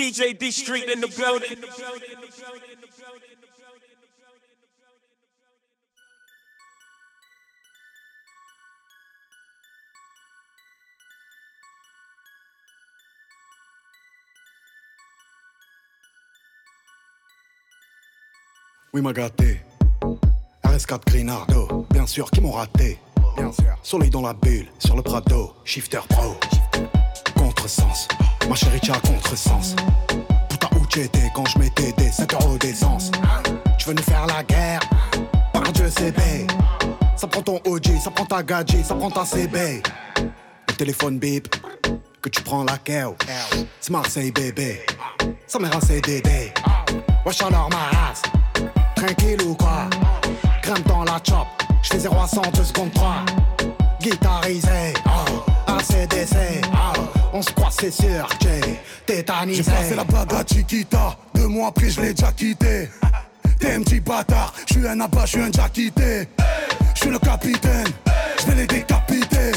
DJ D Street in the building. Oui, m'a gâté. RS4 Grinardo, bien sûr, qui m'ont raté. Bien sûr. Soleil dans la bulle, sur le Prado, shifter pro. Contresens, ma chérie, tu as contresens. Putain, où t'étais quand je mettais des 5 euros d'essence Tu veux nous faire la guerre? Par Dieu, CB. Ça prend ton OG, ça prend ta gadget, ça prend ta CB. Le téléphone bip, que tu prends la keo. C'est Marseille, bébé. Ça m'a un CDD. Wesh alors ma race. Tranquille ou quoi? Grimpe dans la chop. J'fais 0 à 100, 2 secondes 3. Guitarisé, oh. ACDC, oh. On se croit, c'est sûr que j'ai tétanisé. J'ai passé la bague à Chiquita. Deux mois après, je l'ai déjà quitté. T'es un petit bâtard. J'suis un abat, j'suis un déjà quitté. J'suis le capitaine. J'vais les décapiter.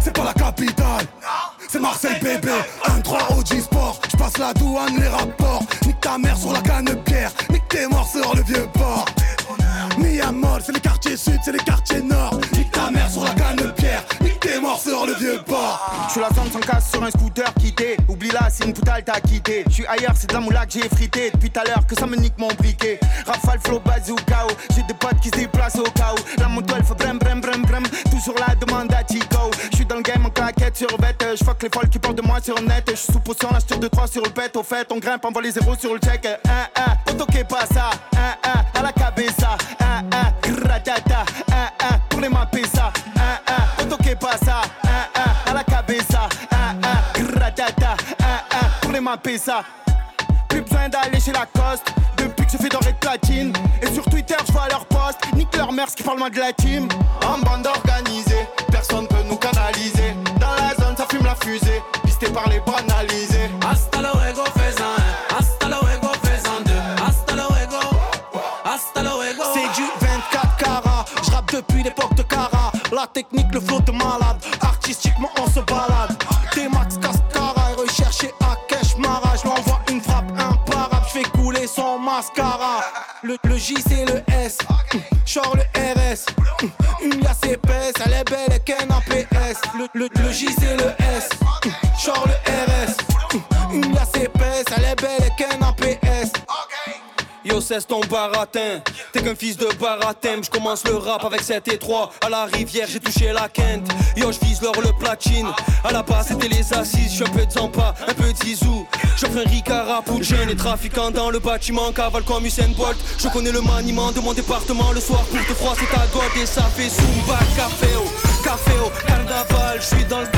C'est pas la capitale. C'est Marseille bébé, 1-3 OG Sport J'passe la douane, les rapports Nique ta mère sur la canne pierre Nique tes morts sur le vieux port Miamol, c'est les quartiers sud, c'est les quartiers nord Nique ta mère sur la canne pierre Sur le vieux port. J'suis la zone sans casse sur un scooter quitté. Oublie là, c'est une poutale t'a quitté. J'suis ailleurs, c'est de la moula que j'ai frité Depuis tout à l'heure que ça me nique mon briquet. Rafale, flow, bazooka J'ai des potes qui se déplacent au où La moto elle fait brem brem brem brem. Tout sur la demande à Chico J'suis dans le game en claquette sur bête J'fuck les folles qui parlent de moi sur le net J'suis sous potion, la de 3 sur le pet. Au fait, on grimpe, envoie les zéros sur le check. Hein, hein, on toque pas ça. Hein, hein, à la cabeza. Hein, hein, gratata Hein, hein, pour les mapper ça. Hein, hein, on toque pas ça. Hein, hein, à la cabeza. Hein, hein, gratata. Pour les mapper ça. Plus besoin d'aller chez la coste. Depuis que je fais doré de platine Et sur Twitter je vois leur post Nique leur mère qui parle moins de la team. En bande organisée Personne Le flow de malade. Artistiquement on se balade. T-Max Cascara Et recherché à Cash Mara Je envoie une frappe imparable. Je fais couler son mascara. Le, le J c'est le S. Genre le RS Une liasse épaisse. Elle est belle et qu'un APS le, le, le J c'est le S. Genre le RS Cesse ton baratin. T'es qu'un fils de baratin. Je commence le rap avec 7 et 3 À la rivière j'ai touché la quinte. Yo je vise l'or le platine. À la base c'était les assises. Je un peu de Zampa, un peu de Zizou. J'offre un Ricard pour jeunes et trafiquants dans le bâtiment. Cavale comme Usain Bolt. Je connais le maniement de mon département. Le soir pour te froid c'est ta god Et ça fait Zumba, café café Carnaval, je suis dans le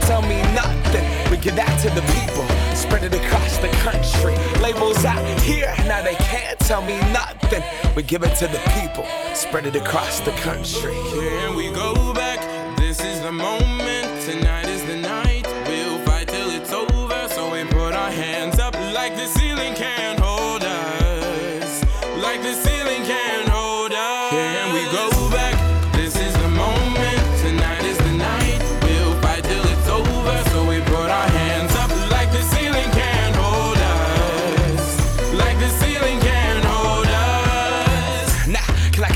give that to the people, spread it across the country. Labels out here, now they can't tell me nothing. We give it to the people, spread it across the country. Here we go back. This is the moment.